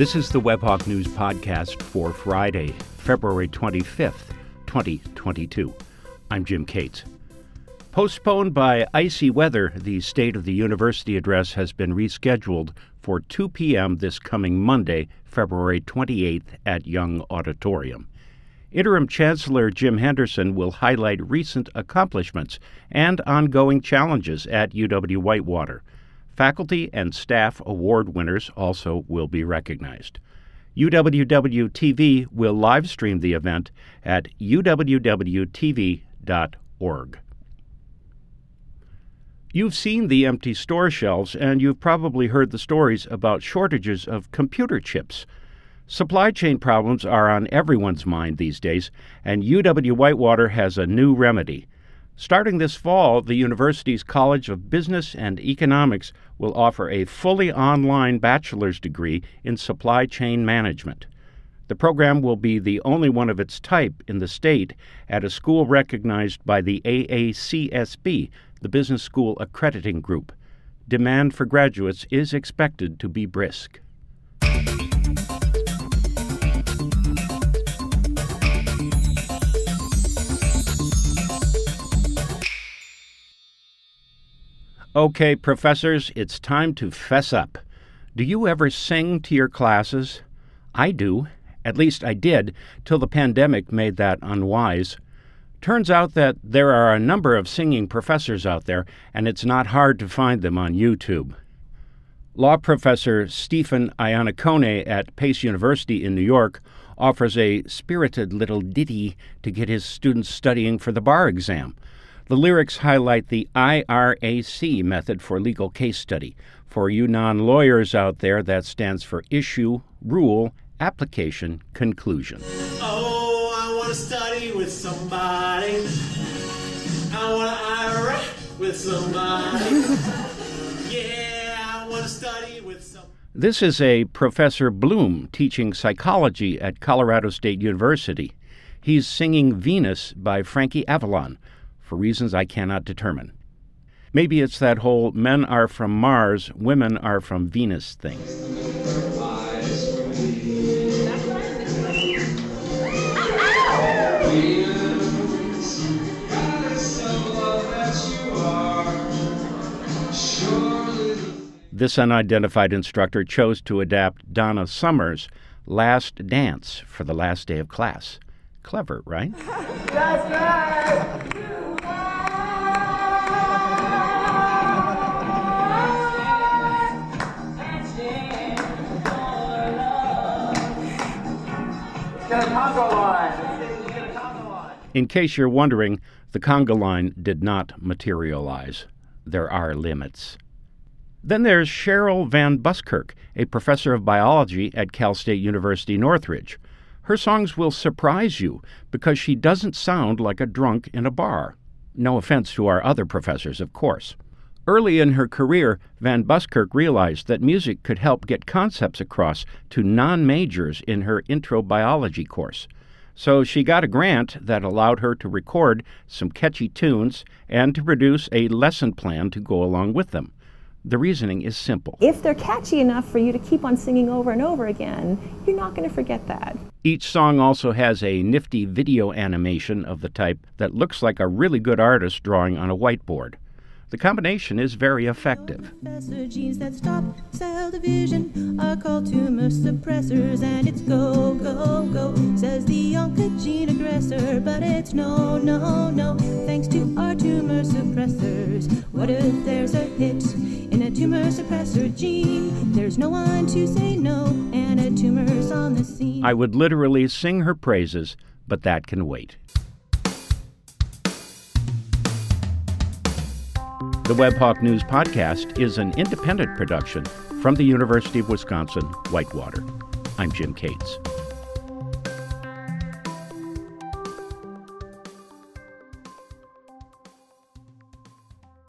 This is the Webhawk News Podcast for Friday, February 25th, 2022. I'm Jim Cates. Postponed by icy weather, the State of the University address has been rescheduled for 2 p.m. this coming Monday, February 28th at Young Auditorium. Interim Chancellor Jim Henderson will highlight recent accomplishments and ongoing challenges at UW Whitewater. Faculty and staff award winners also will be recognized. UWW TV will live stream the event at uwwtv.org. You've seen the empty store shelves, and you've probably heard the stories about shortages of computer chips. Supply chain problems are on everyone's mind these days, and UW Whitewater has a new remedy. Starting this fall, the university's College of Business and Economics will offer a fully online bachelor's degree in supply chain management. The program will be the only one of its type in the state at a school recognized by the AACSB, the Business School Accrediting Group. Demand for graduates is expected to be brisk. Okay, professors, it's time to fess up. Do you ever sing to your classes? I do. At least I did, till the pandemic made that unwise. Turns out that there are a number of singing professors out there, and it's not hard to find them on YouTube. Law professor Stephen Iannacone at Pace University in New York offers a spirited little ditty to get his students studying for the bar exam. The lyrics highlight the IRAC method for legal case study. For you non lawyers out there, that stands for issue, rule, application, conclusion. Oh, I want to study with somebody. I want to IRAC with somebody. yeah, I want to study with somebody. This is a Professor Bloom teaching psychology at Colorado State University. He's singing Venus by Frankie Avalon for reasons I cannot determine. Maybe it's that whole men are from Mars, women are from Venus thing. This unidentified instructor chose to adapt Donna Summer's Last Dance for the last day of class. Clever, right? In case you're wondering, the conga line did not materialize. There are limits. Then there's Cheryl Van Buskirk, a professor of biology at Cal State University Northridge. Her songs will surprise you because she doesn't sound like a drunk in a bar. No offense to our other professors, of course. Early in her career, Van Buskirk realized that music could help get concepts across to non majors in her intro biology course. So she got a grant that allowed her to record some catchy tunes and to produce a lesson plan to go along with them. The reasoning is simple. If they're catchy enough for you to keep on singing over and over again, you're not going to forget that. Each song also has a nifty video animation of the type that looks like a really good artist drawing on a whiteboard. The combination is very effective. genes that stop cell division are called tumor suppressors, and it's go, go, go, says the oncogene aggressor. But it's no, no, no, thanks to our tumor suppressors. What if there's a hit in a tumor suppressor gene? There's no one to say no, and a tumor's on the scene. I would literally sing her praises, but that can wait. The Webhawk News Podcast is an independent production from the University of Wisconsin Whitewater. I'm Jim Cates.